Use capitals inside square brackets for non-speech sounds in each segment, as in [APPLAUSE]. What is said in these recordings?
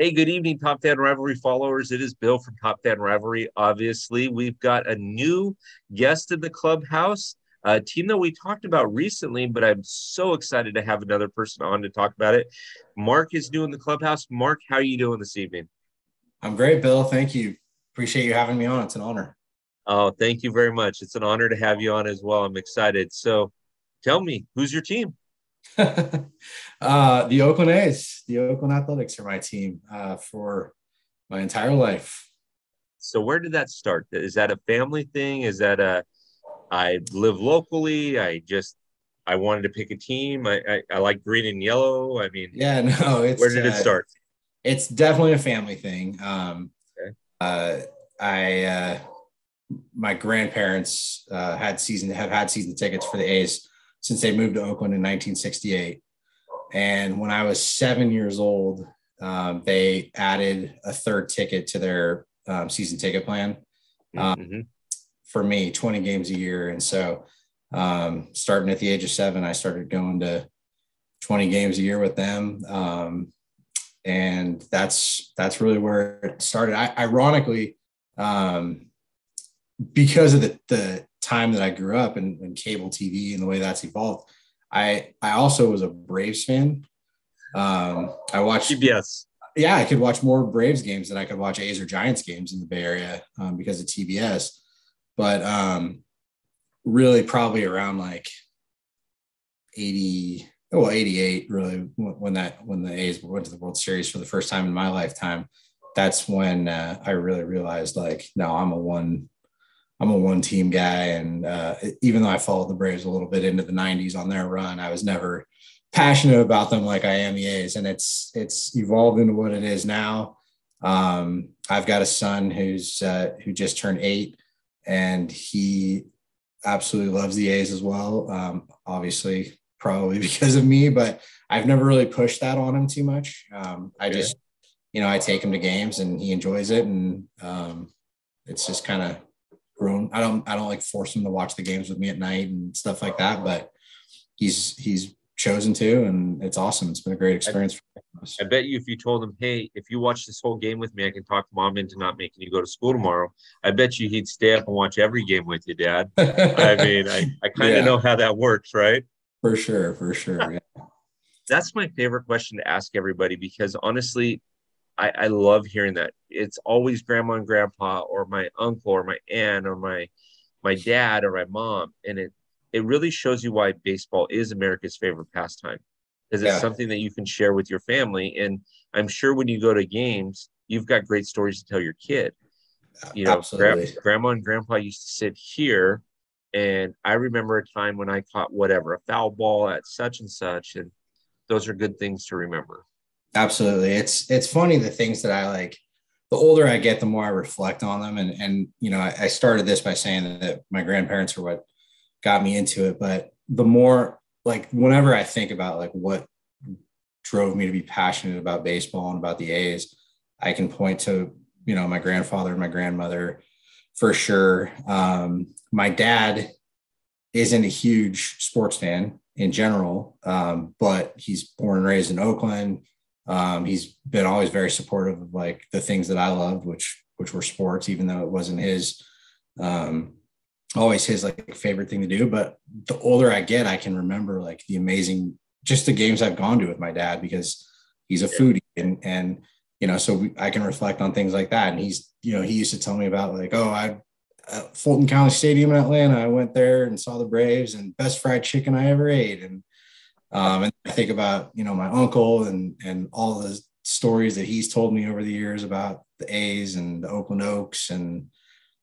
Hey, good evening, Top Fan Rivalry followers. It is Bill from Top Fan Rivalry. Obviously, we've got a new guest in the clubhouse, a team that we talked about recently, but I'm so excited to have another person on to talk about it. Mark is new in the clubhouse. Mark, how are you doing this evening? I'm great, Bill. Thank you. Appreciate you having me on. It's an honor. Oh, thank you very much. It's an honor to have you on as well. I'm excited. So, tell me, who's your team? [LAUGHS] uh, the Oakland A's, the Oakland Athletics are my team uh, for my entire life. So where did that start? Is that a family thing? Is that a I live locally? I just I wanted to pick a team. I I, I like green and yellow. I mean, yeah, [LAUGHS] no. It's, where did it uh, start? It's definitely a family thing. Um, okay. uh, I uh, my grandparents uh, had season have had season tickets for the A's since they moved to Oakland in 1968. And when I was seven years old, um, they added a third ticket to their um, season ticket plan um, mm-hmm. for me, 20 games a year. And so, um, starting at the age of seven, I started going to 20 games a year with them. Um, and that's that's really where it started. I, ironically, um, because of the, the time that I grew up and, and cable TV and the way that's evolved, I I also was a Braves fan. Um, I watched TBS. Yeah, I could watch more Braves games than I could watch A's or Giants games in the Bay Area um, because of TBS. But um, really, probably around like eighty, well, eighty-eight, really, when that when the A's went to the World Series for the first time in my lifetime. That's when uh, I really realized, like, no, I'm a one I'm a one team guy. And uh, even though I followed the Braves a little bit into the 90s on their run, I was never passionate about them like I am the A's. And it's, it's evolved into what it is now. Um, I've got a son who's, uh, who just turned eight and he absolutely loves the A's as well. Um, obviously, probably [LAUGHS] because of me, but I've never really pushed that on him too much. Um, I just, you know, I take him to games and he enjoys it. And um, it's just kind of grown. I don't I don't like force him to watch the games with me at night and stuff like that, but he's he's chosen to and it's awesome. It's been a great experience I bet you if you told him, hey, if you watch this whole game with me, I can talk mom into not making you go to school tomorrow. I bet you he'd stay up and watch every game with you, Dad. I [LAUGHS] mean, I, I kind of yeah. know how that works, right? For sure, for sure. Yeah. That's my favorite question to ask everybody because honestly, I, I love hearing that. It's always grandma and grandpa or my uncle or my aunt or my my dad or my mom. And it it really shows you why baseball is America's favorite pastime. Because it's yeah. something that you can share with your family. And I'm sure when you go to games, you've got great stories to tell your kid. You know, gra- grandma and grandpa used to sit here and I remember a time when I caught whatever, a foul ball at such and such. And those are good things to remember. Absolutely. It's it's funny the things that I like. The older I get, the more I reflect on them. And and you know, I, I started this by saying that my grandparents are what got me into it. But the more like whenever I think about like what drove me to be passionate about baseball and about the A's, I can point to you know my grandfather and my grandmother for sure. Um, my dad isn't a huge sports fan in general, um, but he's born and raised in Oakland. Um, he's been always very supportive of like the things that I loved, which which were sports, even though it wasn't his um, always his like favorite thing to do. But the older I get, I can remember like the amazing just the games I've gone to with my dad because he's a foodie and and you know so we, I can reflect on things like that. And he's you know he used to tell me about like oh I Fulton County Stadium in Atlanta. I went there and saw the Braves and best fried chicken I ever ate. And um, and I think about, you know, my uncle and, and all the stories that he's told me over the years about the A's and the Oakland Oaks and,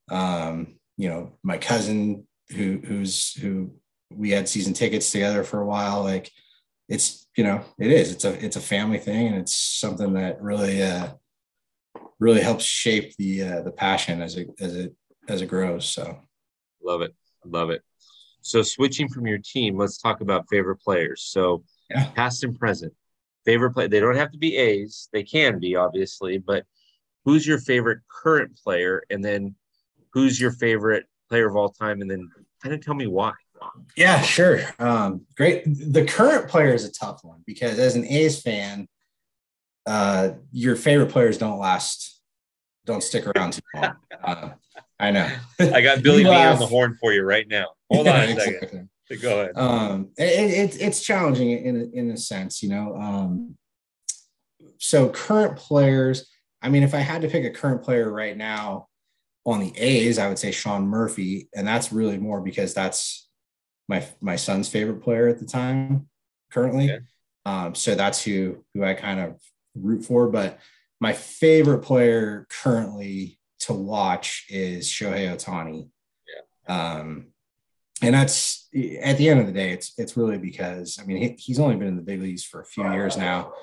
um, you know, my cousin who, who's, who we had season tickets together for a while. Like it's, you know, it is, it's a, it's a family thing and it's something that really, uh, really helps shape the, uh, the passion as it, as it, as it grows. So love it. Love it. So switching from your team, let's talk about favorite players. So yeah. past and present. Favorite play. They don't have to be A's. They can be, obviously, but who's your favorite current player? And then who's your favorite player of all time? And then kind of tell me why. Yeah, sure. Um, great. The current player is a tough one because as an A's fan, uh, your favorite players don't last, don't stick around too long. [LAUGHS] Uh, I know. I got Billy [LAUGHS] B on the horn for you right now. Hold on a [LAUGHS] second. Exactly. Go ahead. Um, it, it, it's challenging in in a sense, you know. Um, so current players. I mean, if I had to pick a current player right now on the A's, I would say Sean Murphy, and that's really more because that's my my son's favorite player at the time currently. Okay. Um, so that's who who I kind of root for. But my favorite player currently to watch is Shohei Ohtani. Yeah. Um, and that's at the end of the day, it's it's really because I mean he, he's only been in the big leagues for a few years now,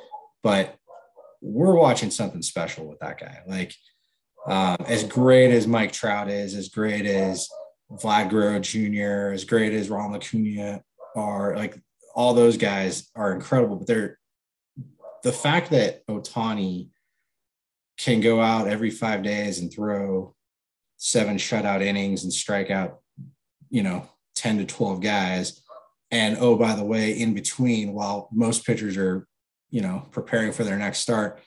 but we're watching something special with that guy. Like um, as great as Mike Trout is, as great as Vlad Guerrero Jr., as great as Ron Acuna are, like all those guys are incredible. But they're the fact that Ohtani can go out every five days and throw seven shutout innings and strike out, you know, 10 to 12 guys. And oh, by the way, in between, while most pitchers are, you know, preparing for their next start,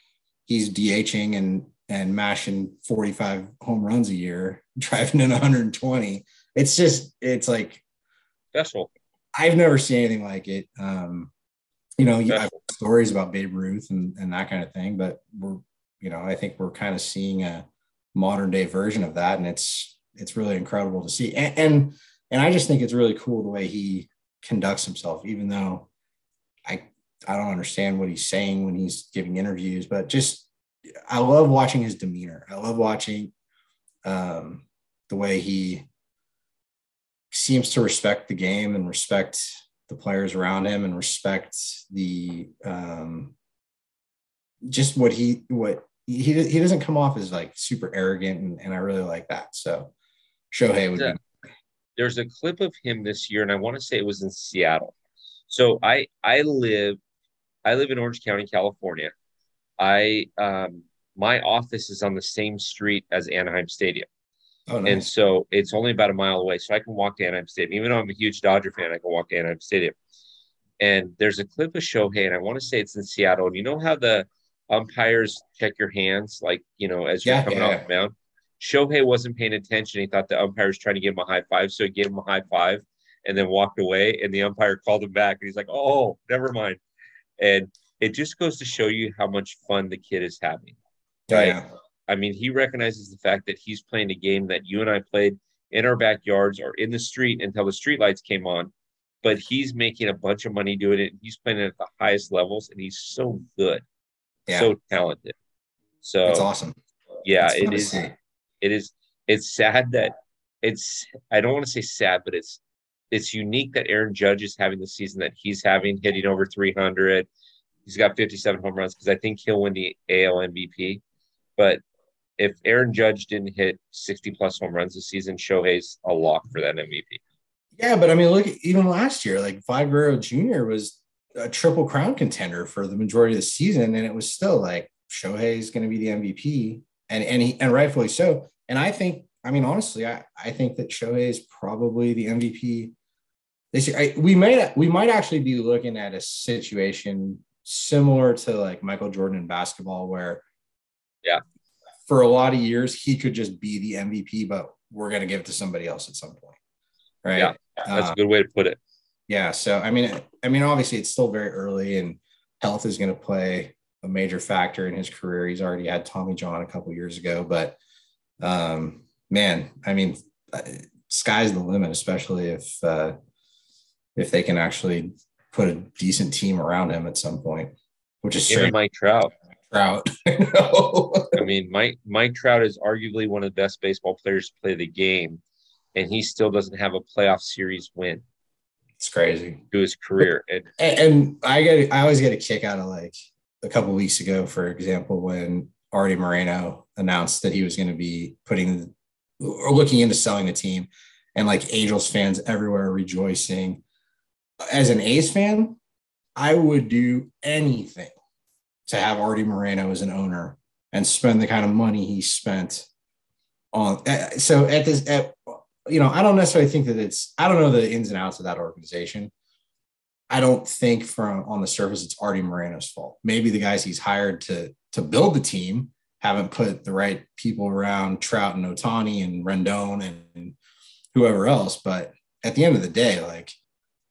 he's DHing and and mashing 45 home runs a year, [LAUGHS] driving in 120. It's just, it's like special. I've never seen anything like it. Um, you know, you have stories about Babe Ruth and, and that kind of thing, but we're, you know, I think we're kind of seeing a modern day version of that. And it's, it's really incredible to see. And, and, and I just think it's really cool the way he conducts himself, even though I, I don't understand what he's saying when he's giving interviews, but just, I love watching his demeanor. I love watching um, the way he seems to respect the game and respect the players around him and respect the um, just what he what he he doesn't come off as like super arrogant and, and I really like that. So Shohei would yeah. be. There's a clip of him this year, and I want to say it was in Seattle. So I I live I live in Orange County, California. I um my office is on the same street as Anaheim Stadium. Oh, nice. And so it's only about a mile away. So I can walk to Anaheim Stadium. Even though I'm a huge Dodger fan, I can walk to Anaheim Stadium. And there's a clip of Shohei, and I want to say it's in Seattle. And you know how the umpires check your hands, like, you know, as you're yeah, coming yeah. off the mound? Shohei wasn't paying attention. He thought the umpire was trying to give him a high five. So he gave him a high five and then walked away. And the umpire called him back. And he's like, oh, never mind. And it just goes to show you how much fun the kid is having. Right. Yeah. I mean, he recognizes the fact that he's playing a game that you and I played in our backyards or in the street until the street lights came on. But he's making a bunch of money doing it. He's playing it at the highest levels, and he's so good, yeah. so talented. So it's awesome. Yeah, it is. It is. It's sad that it's. I don't want to say sad, but it's it's unique that Aaron Judge is having the season that he's having, hitting over 300. He's got 57 home runs because I think he'll win the AL MVP. But if Aaron Judge didn't hit 60 plus home runs this season, Shohei's a lock for that MVP. Yeah, but I mean, look, even last year, like Vlad Guerrero Jr. was a triple crown contender for the majority of the season, and it was still like Shohei is going to be the MVP, and and he and rightfully so. And I think, I mean, honestly, I I think that Shohei is probably the MVP this year. I, we might we might actually be looking at a situation similar to like Michael Jordan in basketball, where yeah, for a lot of years, he could just be the MVP, but we're going to give it to somebody else at some point. Right. Yeah. That's uh, a good way to put it. Yeah. So, I mean, I mean, obviously it's still very early and health is going to play a major factor in his career. He's already had Tommy John a couple years ago, but um, man, I mean, uh, sky's the limit, especially if, uh, if they can actually put a decent team around him at some point, which is even Mike Trout. Trout. [LAUGHS] I mean, Mike Mike Trout is arguably one of the best baseball players to play the game, and he still doesn't have a playoff series win. It's crazy to his career. And, and, and I get I always get a kick out of like a couple weeks ago, for example, when Arte Moreno announced that he was going to be putting or looking into selling the team, and like Angels fans everywhere rejoicing. As an A's fan, I would do anything to have Arte Moreno as an owner and spend the kind of money he spent on. Eh, so at this, at, you know, I don't necessarily think that it's, I don't know the ins and outs of that organization, I don't think from on the surface it's Arte Moreno's fault. Maybe the guys he's hired to to build the team haven't put the right people around Trout and Ohtani and Rendon and, and whoever else. But at the end of the day, like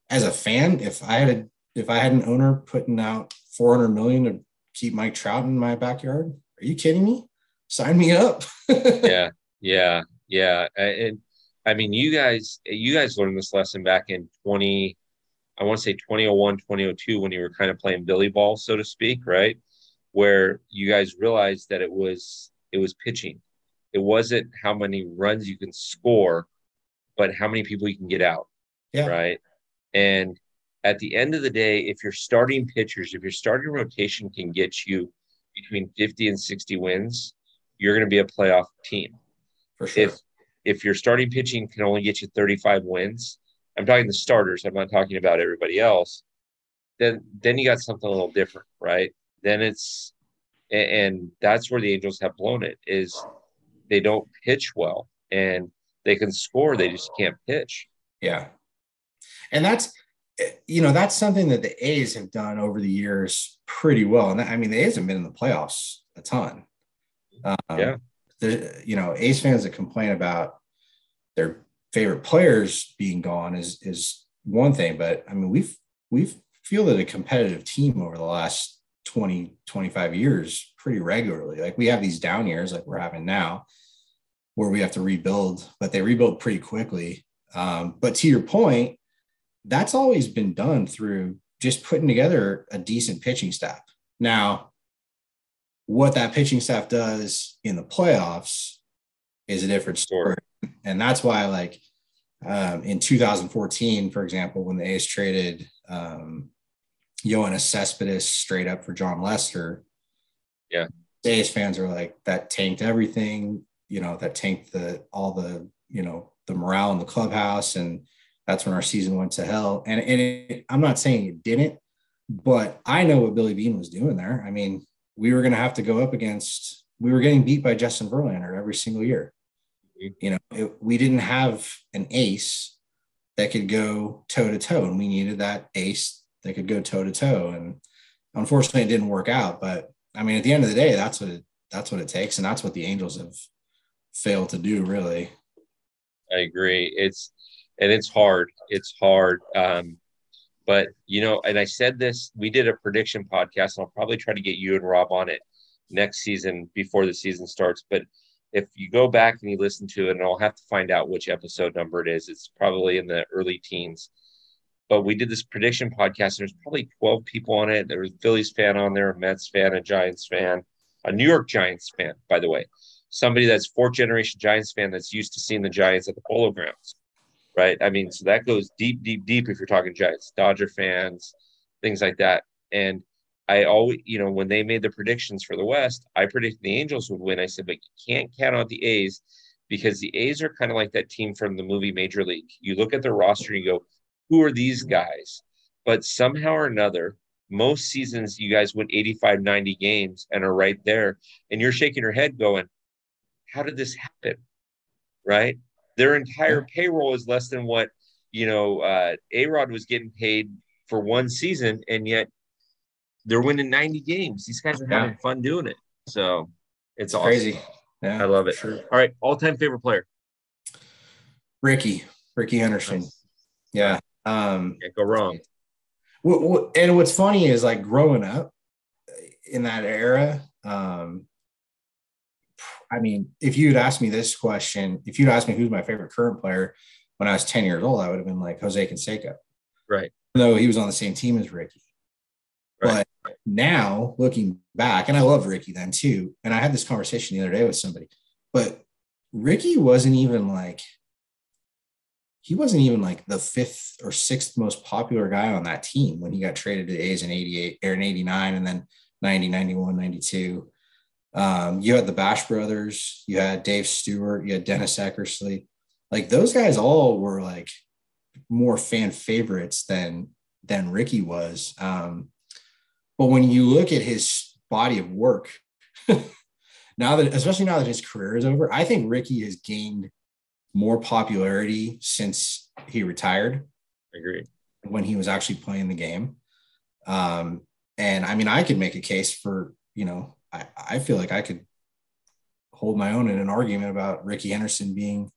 as a fan, if I had a if I had an owner putting out 400 million to keep Mike Trout in my backyard, are you kidding me? Sign me up. [LAUGHS] yeah, yeah, yeah. And I mean, you guys, you guys learned this lesson back in 20, I want to say 2001, 2002, when you were kind of playing Billy ball, so to speak, right? Where you guys realized that it was it was pitching. It wasn't how many runs you can score, but how many people you can get out. Yeah. Right. And at the end of the day, if your starting pitchers, if your starting rotation can get you between 50 and 60 wins, you're going to be a playoff team. For sure. If if your starting pitching can only get you 35 wins, I'm talking the starters, I'm not talking about everybody else, then then you got something a little different, right? Then it's and that's where the Angels have blown it is they don't pitch well and they can score, they just can't pitch. Yeah. And that's you know, that's something that the A's have done over the years pretty well. And I mean, the A's have been in the playoffs a ton. Um, yeah. The, you know, A's fans that complain about their favorite players being gone is is one thing, but I mean, we've we've fielded a competitive team over the last 20, 25 years pretty regularly. Like we have these down years like we're having now where we have to rebuild, but they rebuild pretty quickly. Um, but to your point, that's always been done through just putting together a decent pitching staff. Now, what that pitching staff does in the playoffs is a different story. And that's why, like, um, in 2014, for example, when the A's traded um, Yoenis Cespedes straight up for Jon Lester, yeah, A's fans are like, that tanked everything, you know, that tanked the all the, you know, the morale in the clubhouse. And that's when our season went to hell. And, and it, I'm not saying it didn't, but I know what Billy Beane was doing there. I mean, we were going to have to go up against, we were getting beat by Justin Verlander every single year. You know, it, we didn't have an ace that could go toe to toe, and we needed that ace that could go toe to toe. And unfortunately, it didn't work out. But I mean, at the end of the day, that's what it that's what it takes, and that's what the Angels have failed to do, really. I agree. It's and it's hard. It's hard. Um, but you know, and I said this. We did a prediction podcast, and I'll probably try to get you and Rob on it next season before the season starts. But if you go back and you listen to it, and I'll have to find out which episode number it is. It's probably in the early teens. But we did this prediction podcast, there's probably 12 people on it. There was a Phillies fan on there, a Mets fan, a Giants fan, a New York Giants fan, by the way. Somebody that's fourth generation Giants fan that's used to seeing the Giants at the polo grounds right? I mean, so that goes deep, deep, deep if you're talking Giants, Dodger fans, things like that. And I always, you know, when they made the predictions for the West, I predicted the Angels would win. I said, but you can't count out the A's because the A's are kind of like that team from the movie Major League. You look at their roster and you go, who are these guys? But somehow or another, most seasons you guys win 85, 90 games and are right there. And you're shaking your head going, how did this happen? Right. Their entire payroll is less than what you know uh, A Rod was getting paid for one season, and yet they're winning 90 games. These guys are having yeah. fun doing it. So it's, awesome. crazy. Yeah, I love it. Sure. All right, all time favorite player. Ricky, Rickey Henderson. Nice. Yeah. Um, Can't go wrong. And what's funny is like growing up in that era, um, I mean, if you'd asked me this question, if you'd asked me who's my favorite current player when I was 10 years old, I would have been like Jose Canseco. Right. Though he was on the same team as Ricky. Right. Now looking back, and I love Ricky then too. And I had this conversation the other day with somebody, but Ricky wasn't even like, he wasn't even like the fifth or sixth most popular guy on that team when he got traded to the A's in 88 or in 89 and then 90, 91, 92. Um, you had the Bash brothers, you had Dave Stewart, you had Dennis Eckersley. Like those guys all were like more fan favorites than than Ricky was. Um, but when you look at his body of work, [LAUGHS] now that especially now that his career is over, I think Ricky has gained more popularity since he retired. I agree. when he was actually playing the game. Um, and I mean, I could make a case for, you know, I, I feel like I could hold my own in an argument about Rickey Henderson being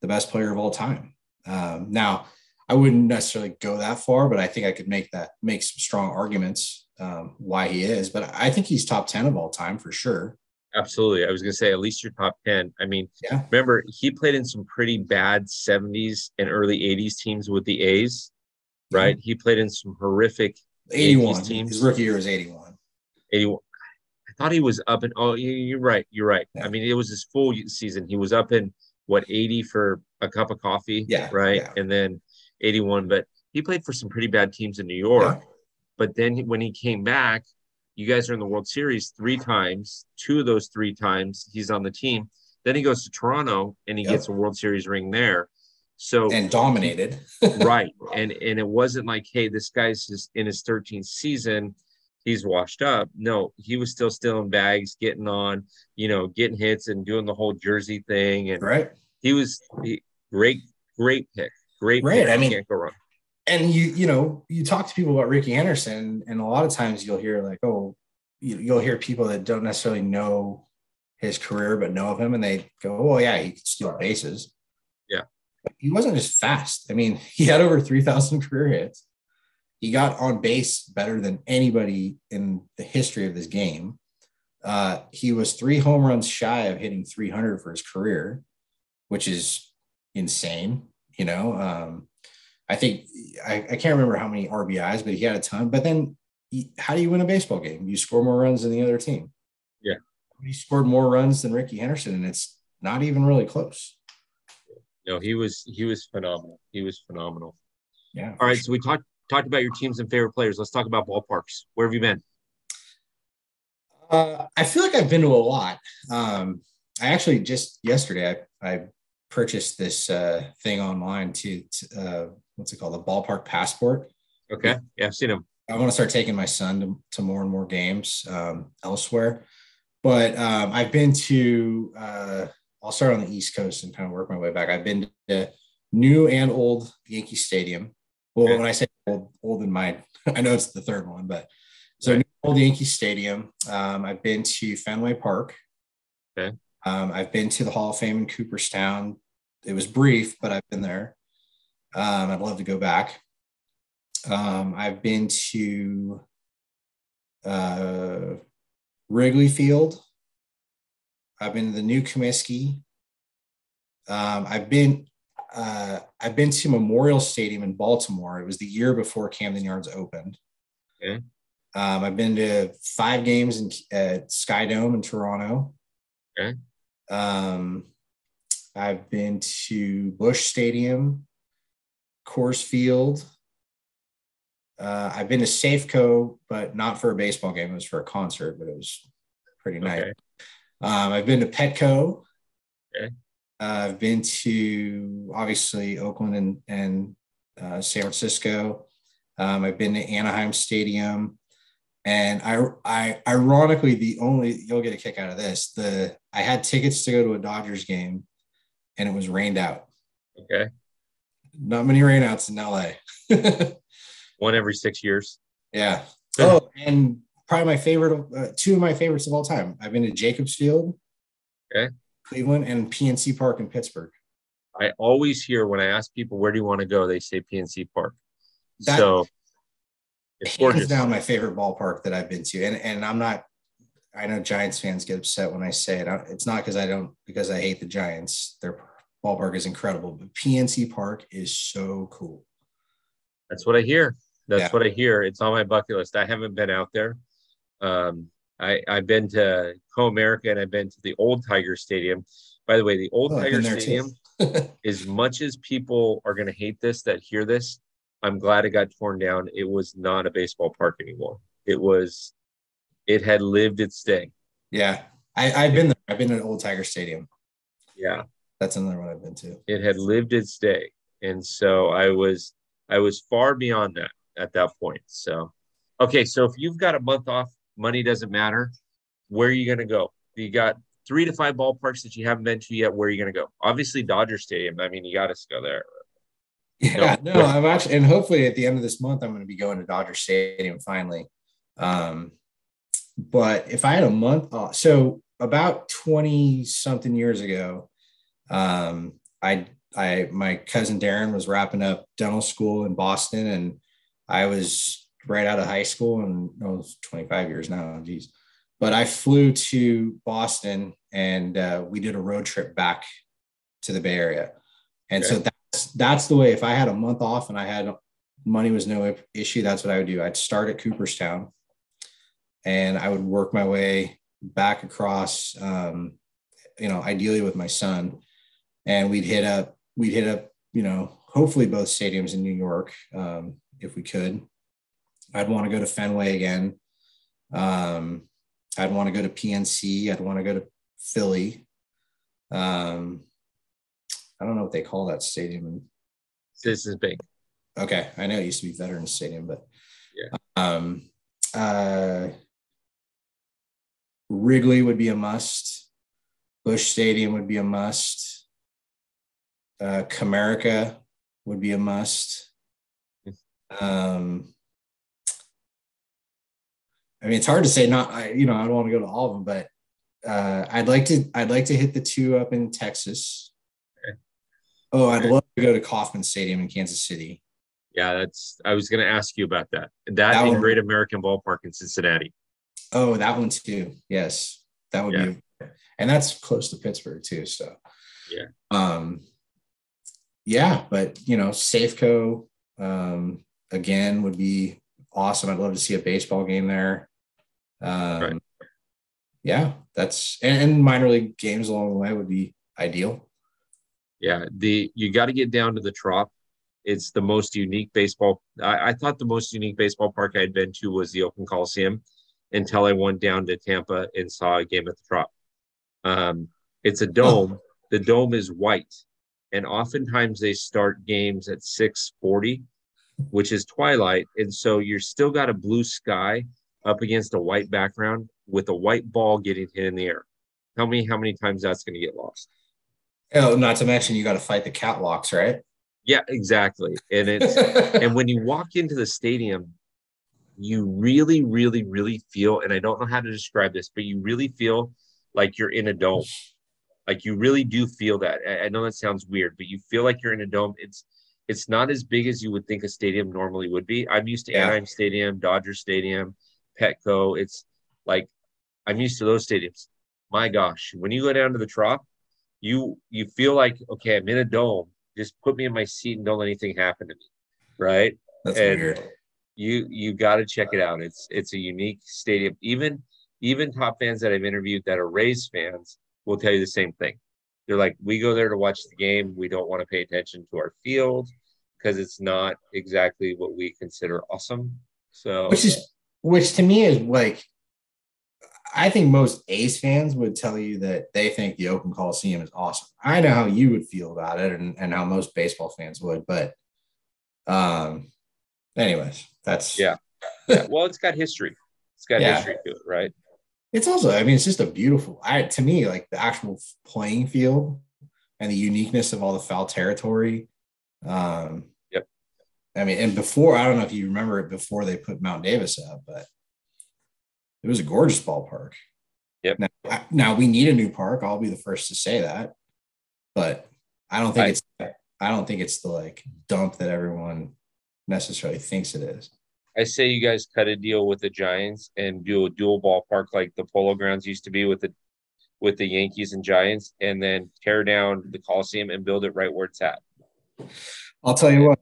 the best player of all time. Um, now, I wouldn't necessarily go that far, but I think I could make that make some strong arguments um, why he is. But I think he's top ten of all time for sure. Absolutely. I was going to say at least your top 10. I mean, Yeah. remember, he played in some pretty bad 70s and early 80s teams with the A's, right? He played in some horrific 81. Yankees teams. His rookie year was 81. 81. I thought he was up in, oh, you- you're right. You're right. Yeah. I mean, it was his full season. He was up in what, 80 for a cup of coffee? Yeah, Right. yeah. And then 81, but he played for some pretty bad teams in New York. But then when he came back, you guys are in the World Series three times. Two of those three times he's on the team. Then he goes to Toronto and he Yep. gets a World Series ring there. So And dominated. [LAUGHS] right, and and it wasn't like, hey, this guy's just in his 13th season, he's washed up. No, he was still stealing bags, getting on, you know, getting hits and doing the whole jersey thing, and right. he was he, great, great pick, great. Right, pick. I mean- can't go wrong. And you you know you talk to people about Rickey Henderson, and a lot of times you'll hear like, oh, you, you'll hear people that don't necessarily know his career but know of him, and they go, oh yeah, he could steal bases. Yeah. He wasn't just fast. I mean, [LAUGHS] he had over three thousand career hits. He got on base better than anybody in the history of this game. Uh, he was three home runs shy of hitting 300 for his career, which is insane. You know, um, I think I, I can't remember how many RBIs, but he had a ton. But then, he, how do you win a baseball game? You score more runs than the other team. Yeah. he scored more runs than Rickey Henderson, and it's not even really close. No, he was he was phenomenal. He was phenomenal. Yeah. All right, so we talked talked about your teams and favorite players. Let's talk about ballparks. Where have you been? Uh, I feel like I've been to a lot. Um, I actually just yesterday I, I purchased this uh, thing online to, to uh, what's it called, a ballpark passport. Okay, yeah, I've seen him. I want to start taking my son to, to more and more games um, elsewhere. But um, I've been to, uh, I'll start on the East Coast and kind of work my way back. I've been to new and old Yankee Stadium. Well, Okay. when I say old, old in my, [LAUGHS] I know it's the third one, but so Right. new old Yankee Stadium. Um, I've been to Fenway Park. Okay. Um, I've been to the Hall of Fame in Cooperstown. It was brief, but I've been there. Um, I'd love to go back. Um, I've been to uh, Wrigley Field. I've been to the new Comiskey. Um, I've been uh, I've been to Memorial Stadium in Baltimore. It was the year before Camden Yards opened. Okay. Um, I've been to five games in at Sky Dome in Toronto. Okay. Um, I've been to Busch Stadium, Coors Field. Uh, I've been to Safeco, but not for a baseball game. It was for a concert, but it was pretty nice. Okay. Um, I've been to Petco. Okay. Uh, I've been to obviously Oakland and, and uh, San Francisco. Um, I've been to Anaheim Stadium. And I, I, ironically, the only you'll get a kick out of this. The I had tickets to go to a Dodgers game, and it was rained out. Okay, Not many rainouts in LA. [LAUGHS] one every six years. yeah. Oh, and probably my favorite, uh, two of my favorites of all time. I've been to Jacobs Field, Okay. Cleveland, and PNC Park in Pittsburgh. I always hear when I ask people where do you want to go, they say PNC Park. That- so it's hands down my favorite ballpark that I've been to. And and I'm not I know Giants fans get upset when I say it. It's not because I don't because I hate the Giants. Their ballpark is incredible, but PNC Park is so cool. That's what I hear. That's Yeah. what I hear. It's on my bucket list. I haven't been out there. Um, I, I've been to Comerica and I've been to the old Tiger Stadium. By the way, the old Oh, Tiger Stadium, [LAUGHS] as much as people are going to hate this that hear this, I'm glad it got torn down. It was not a baseball park anymore. It was, it had lived its day. Yeah. I, I've been there. I've been to Old Tiger Stadium. Yeah. That's another one I've been to. it had lived its day. And so i was i was far beyond that at that point. So okay so if you've got a month off money doesn't matter. Where are you going to go you got three to five ballparks that you haven't been to yet where are you going to go? Obviously dodger stadium. I mean you got to go there. Yeah, no, no, I'm actually, and hopefully at the end of this month, I'm going to be going to Dodger Stadium finally. Um, but if I had a month off, so about 20 something years ago, um, I, I, my cousin Darren was wrapping up dental school in Boston and I was right out of high school and oh, was 25 years now. Geez. But I flew to Boston and uh, we did a road trip back to the Bay Area. And okay. so that's, that's the way, if I had a month off and I had money was no issue, that's what I would do. I'd start at Cooperstown and I would work my way back across, um, you know, ideally with my son, and we'd hit up, we'd hit up, you know, hopefully both stadiums in New York um, if we could. I'd want to go to Fenway again. Um, I'd want to go to PNC. I'd want to go to Philly. Um, I don't know what they call that stadium. This is big. Okay, I know it used to be Veterans Stadium, but yeah. Um, uh, Wrigley would be a must. Busch Stadium would be a must. Uh, Comerica would be a must. Um, I mean, it's hard to say. Not, I, you know, I don't want to go to all of them, but uh, I'd like to. I'd like to hit the two up in Texas. Okay. Oh, I'd okay. love to go to Kauffman Stadium in Kansas City. Yeah, that's. I was going to ask you about that. That, that in Great American Ballpark in Cincinnati. Oh, that one too. Yes, that would yeah. be, and that's close to Pittsburgh too. So, yeah, um, yeah, but you know, Safeco um, again would be awesome. I'd love to see a baseball game there. Um, right. Yeah, that's and, and minor league games along the way would be ideal. Yeah, the you got to get down to the Trop. It's the most unique baseball. I, I, thought the most unique baseball park I'd been to was the Open Coliseum until I went down to Tampa and saw a game at the Trop. Um, it's a dome. Oh. The dome is white, and oftentimes they start games at 6:40, which is twilight, and so you're still got a blue sky up against a white background with a white ball getting hit in the air. Tell me how many times that's going to get lost. Oh, not to mention you got to fight the catwalks, right? Yeah, exactly. And it's [LAUGHS] and when you walk into the stadium, you really, really, really feel, and I don't know how to describe this, but you really feel like you're in a dome. Like you really do feel that. I, know that sounds weird, but you feel like you're in a dome. It's it's not as big as you would think a stadium normally would be. I'm used to yeah. Anaheim Stadium, Dodger Stadium, Petco. It's like I'm used to those stadiums. My gosh, when you go down to the Trop, you you feel like okay, I'm in a dome. Just put me in my seat and don't let anything happen to me, right? That's and weird you you got to check it out. It's it's a unique stadium. Even even top fans that I've interviewed that are Rays fans will tell you the same thing. They're like, we go there to watch the game. We don't want to pay attention to our field because it's not exactly what we consider awesome. So which is which to me is like I think most A's fans would tell you that they think the Oakland Coliseum is awesome. I know how you would feel about it and, and how most baseball fans would, but um anyways, that's yeah. yeah. Well, it's got history. It's got [LAUGHS] yeah. history to it, right? It's also, I mean, it's just a beautiful. I to me, like the actual playing field and the uniqueness of all the foul territory. Um, yep. I mean, and before, I don't know if you remember it before they put Mount Davis up, but it was a gorgeous ballpark. Yep. Now, now we need a new park. I'll be the first to say that, but I don't think I, it's. I don't think it's the like dump that everyone necessarily thinks it is. I say you guys cut a deal with the Giants and do a dual ballpark like the Polo Grounds used to be with the with the Yankees and Giants, and then tear down the Coliseum and build it right where it's at. I'll tell you what,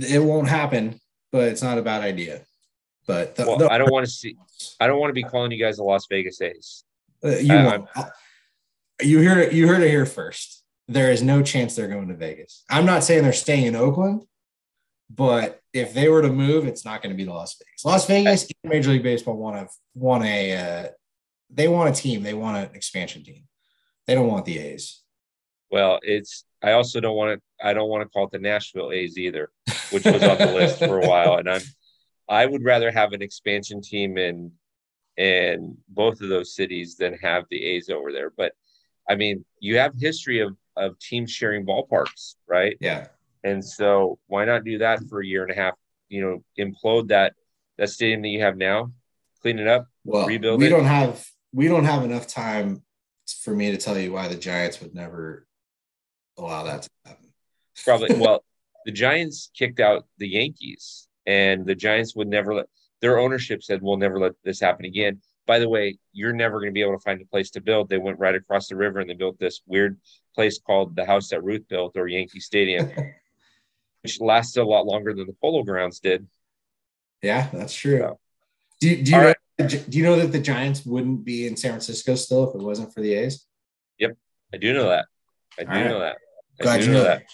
it won't happen, but it's not a bad idea. But the, well, the, I don't want to see. I don't want to be calling you guys the Las Vegas A's. Uh, you won't. You heard it. You heard it here first. There is no chance they're going to Vegas. I'm not saying they're staying in Oakland. But if they were to move, it's not going to be the Las Vegas. Las Vegas, Major League Baseball want to want a uh, they want a team. They want an expansion team. They don't want the A's. Well, it's I also don't want to I don't want to call it the Nashville A's either, which was on the list for a while. And I'm I would rather have an expansion team in in both of those cities than have the A's over there. But I mean, you have history of of teams sharing ballparks, right? Yeah And so why not do that for a year and a half? You know, implode that that stadium that you have now, clean it up, well, rebuild we it. don't have we don't have enough time for me to tell you why the Giants would never allow that to happen. Probably [LAUGHS] well, the Giants kicked out the Yankees, and the Giants would never let their ownership said we'll never let this happen again. By the way, you're never going to be able to find a place to build. They went right across the river and they built this weird place called the house that Ruth built or Yankee Stadium, [LAUGHS] which lasted a lot longer than the Polo Grounds did. Yeah, that's true. So- Do, do you know, right. do you know that the Giants wouldn't be in San Francisco still if it wasn't for the A's? Yep, I do know that. I do right. know that. I Glad do you know that.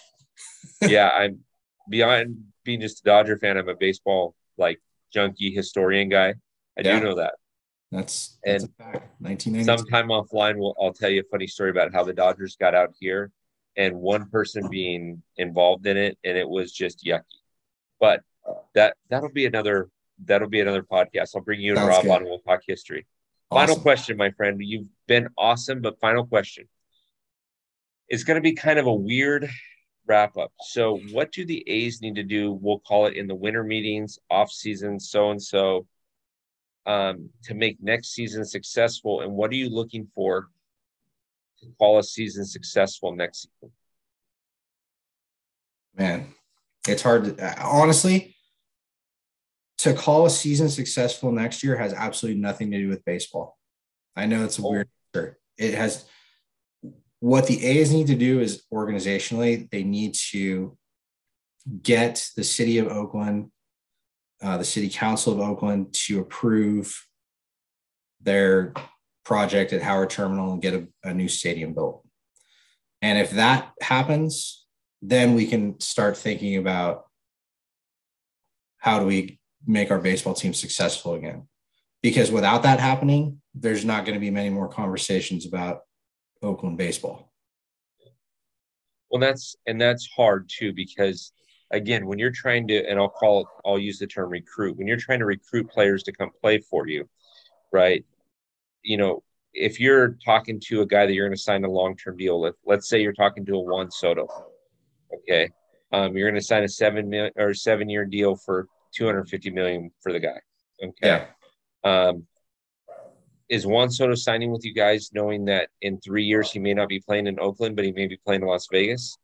yeah, [LAUGHS] I'm beyond being just a Dodger fan. I'm a baseball like junkie historian guy. I Yeah. do know that. That's that's And a fact. 1992. Sometime offline, we'll, I'll tell you a funny story about how the Dodgers got out here, and one person being involved in it, and it was just yucky. But that that'll be another that'll be another podcast. I'll bring you and Rob good. on, we'll talk history. Final question, my friend. You've been awesome, but final question. It's going to be kind of a weird wrap up. So, what do the A's need to do? We'll call it in the winter meetings, off season, so and so, um, to make next season successful. And what are you looking for to call a season successful next season? Man, it's hard to honestly to call a season successful next year has absolutely nothing to do with baseball. I know it's a Oh. weird answer. It has what the A's need to do is organizationally, they need to get the city of Oakland, uh, the city council of Oakland to approve their project at Howard Terminal and get a, a new stadium built. And if that happens, then we can start thinking about how do we make our baseball team successful again. Because without that happening, there's not going to be many more conversations about Oakland baseball. Well, that's and that's hard too because again, when you're trying to, and I'll call it, I'll use the term recruit. When you're trying to recruit players to come play for you, right? You know, if you're talking to a guy that you're going to sign a long-term deal with, let's say you're talking to a Juan Soto, okay, um, you're going to sign a seven million or seven-year deal for 250 million for the guy, okay. Um, is Juan Soto signing with you guys knowing that in three years he may not be playing in Oakland, but he may be playing in Las Vegas?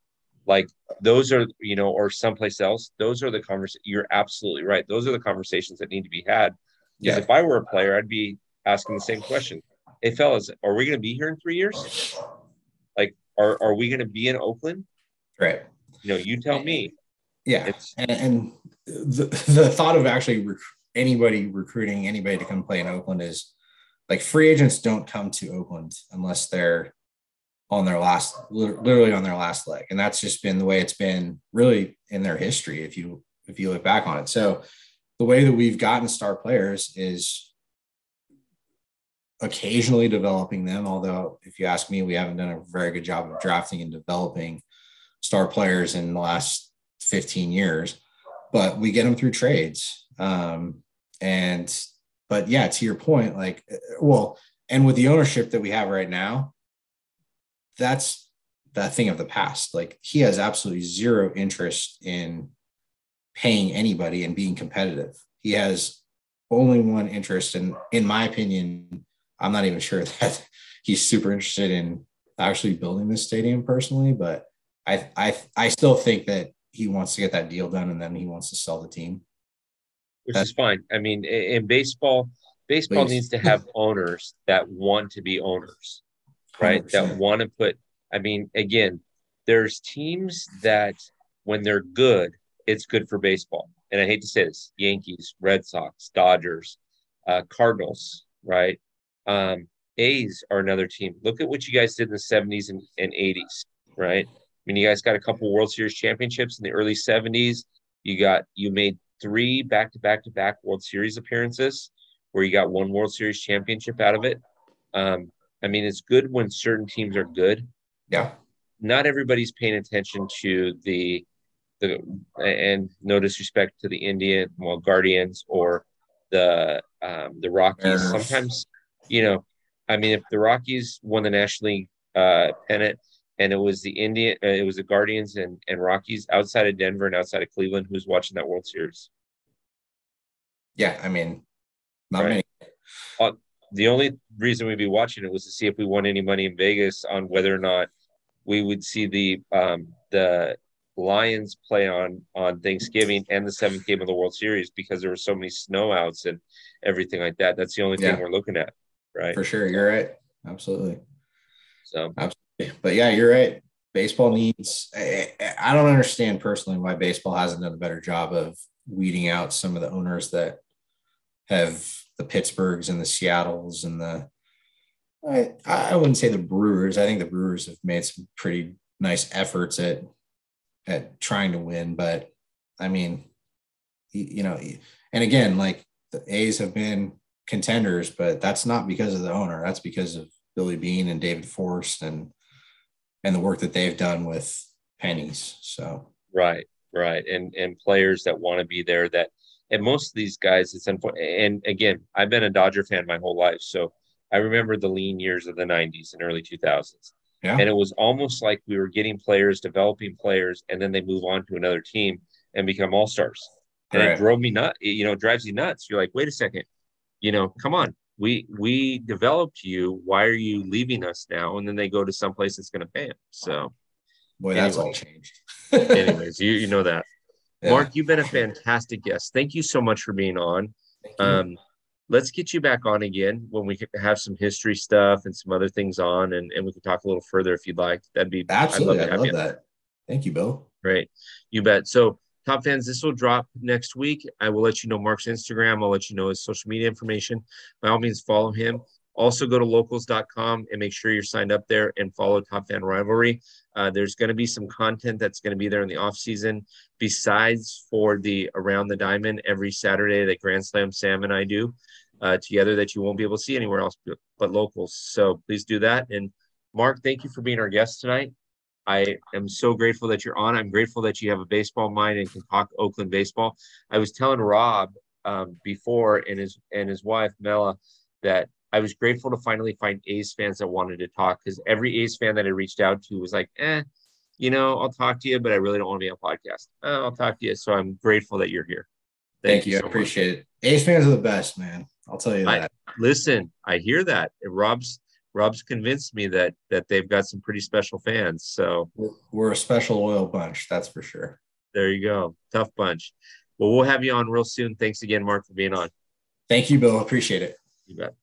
Like those are, you know, or someplace else. Those are the conversations. You're absolutely right. Those are the conversations that need to be had. Because Yeah. if I were a player, I'd be asking the same question. Hey, fellas, are we going to be here in three years? Like, are, are we going to be in Oakland? Right. You know, you tell me. Yeah. It's And, and the, the thought of actually rec- anybody recruiting anybody to come play in Oakland is like free agents don't come to Oakland unless they're on their last, literally on their last leg. And that's just been the way it's been really in their history. If you, if you look back on it. So the way that we've gotten star players is occasionally developing them. Although if you ask me, we haven't done a very good job of drafting and developing star players in the last 15 years, but we get them through trades. Um, and, but yeah, to your point, like, uh, well, and with the ownership that we have right now, that's that thing of the past. Like, he has absolutely zero interest in paying anybody and being competitive. He has only one interest, and in my opinion, I'm not even sure [LAUGHS] that he's super interested in actually building this stadium personally, but I I I still think that he wants to get that deal done and then he wants to sell the team. which That's- is fine. I mean, in baseball, baseball Please. needs to [LAUGHS] have owners that want to be owners, right? That 100%. want to put. I mean, again, there's teams that when they're good, it's good for baseball. And I hate to say this: Yankees, Red Sox, Dodgers, uh, Cardinals, right? Um, A's are another team. Look at what you guys did in the '70s and, and '80s, right? I mean, you guys got a couple World Series championships in the early '70s. You got you made three back to back to back World Series appearances where you got one World Series championship out of it. Um, I mean, it's good when certain teams are good. Yeah. Not everybody's paying attention to the the and no disrespect to the Indian well Guardians or the um, the Rockies. Sometimes, you know, I mean, if the Rockies won the National League uh, pennant, and it was the Indian, uh, it was the Guardians and, and Rockies outside of Denver and outside of Cleveland who's watching that World Series. Yeah, I mean, not right. many. Uh, the only reason we'd be watching it was to see if we won any money in Vegas on whether or not we would see the um, the Lions play on on Thanksgiving and the seventh game of the World Series because there were so many snowouts and everything like that. That's the only thing we're looking at, right? For sure, you're right. Absolutely. So, absolutely. But yeah, you're right. Baseball needs. I, I don't understand personally why baseball hasn't done a better job of weeding out some of the owners that have the Pittsburghs and the Seattles and the. I, I wouldn't say the Brewers. I think the Brewers have made some pretty nice efforts at at trying to win. But I mean, you know, and again, like the A's have been contenders, but that's not because of the owner. That's because of Billy Beane and David Forst and and the work that they've done with pennies. So right, right, and and players that want to be there. That and most of these guys, it's. And again, I've been a Dodger fan my whole life, so I remember the lean years of the '90s and early 2000s. Yeah. And it was almost like we were getting players, developing players, and then they move on to another team and become all stars. And right. it drove me nuts. You know, drives you nuts. You're like, wait a second, you know, come on. We we developed you. Why are you leaving us now? And then they go to some place that's going to pay them. So, boy, that's all changed. [LAUGHS] anyways, you you [LAUGHS] know that. Yeah. Mark, you've been a fantastic guest. Thank you so much for being on. Um, let's get you back on again when we have some history stuff and some other things on and, and we can talk a little further if you'd like that'd be absolutely i love, love that thank you bill great you bet so top fans this will drop next week. I will let you know mark's instagram. I'll let you know his social media information. By all means follow him. Also go to locals.com and make sure you're signed up there and follow top fan rivalry. Uh, there's going to be some content that's going to be there in the off season besides for the around the diamond every saturday that grand slam sam and i do uh, together that you won't be able to see anywhere else but locals. So please do that. And mark thank you for being our guest tonight i am so grateful that you're on i'm grateful that you have a baseball mind and can talk oakland baseball i was telling rob um, before and his and his wife mela that I was grateful to finally find A's fans that wanted to talk because every A's fan that I reached out to was like, eh, you know, I'll talk to you, but I really don't want to be on podcast. Oh, I'll talk to you. So I'm grateful that you're here. Thank, Thank you. So I appreciate much. it. A's fans are the best, man. I'll tell you that. I, listen, I hear that. Rob's Rob's convinced me that that they've got some pretty special fans. So we're a special oil bunch, that's for sure. There you go. Tough bunch. Well, we'll have you on real soon. Thanks again, Mark, for being on. Thank you, Bill. Appreciate it. You bet.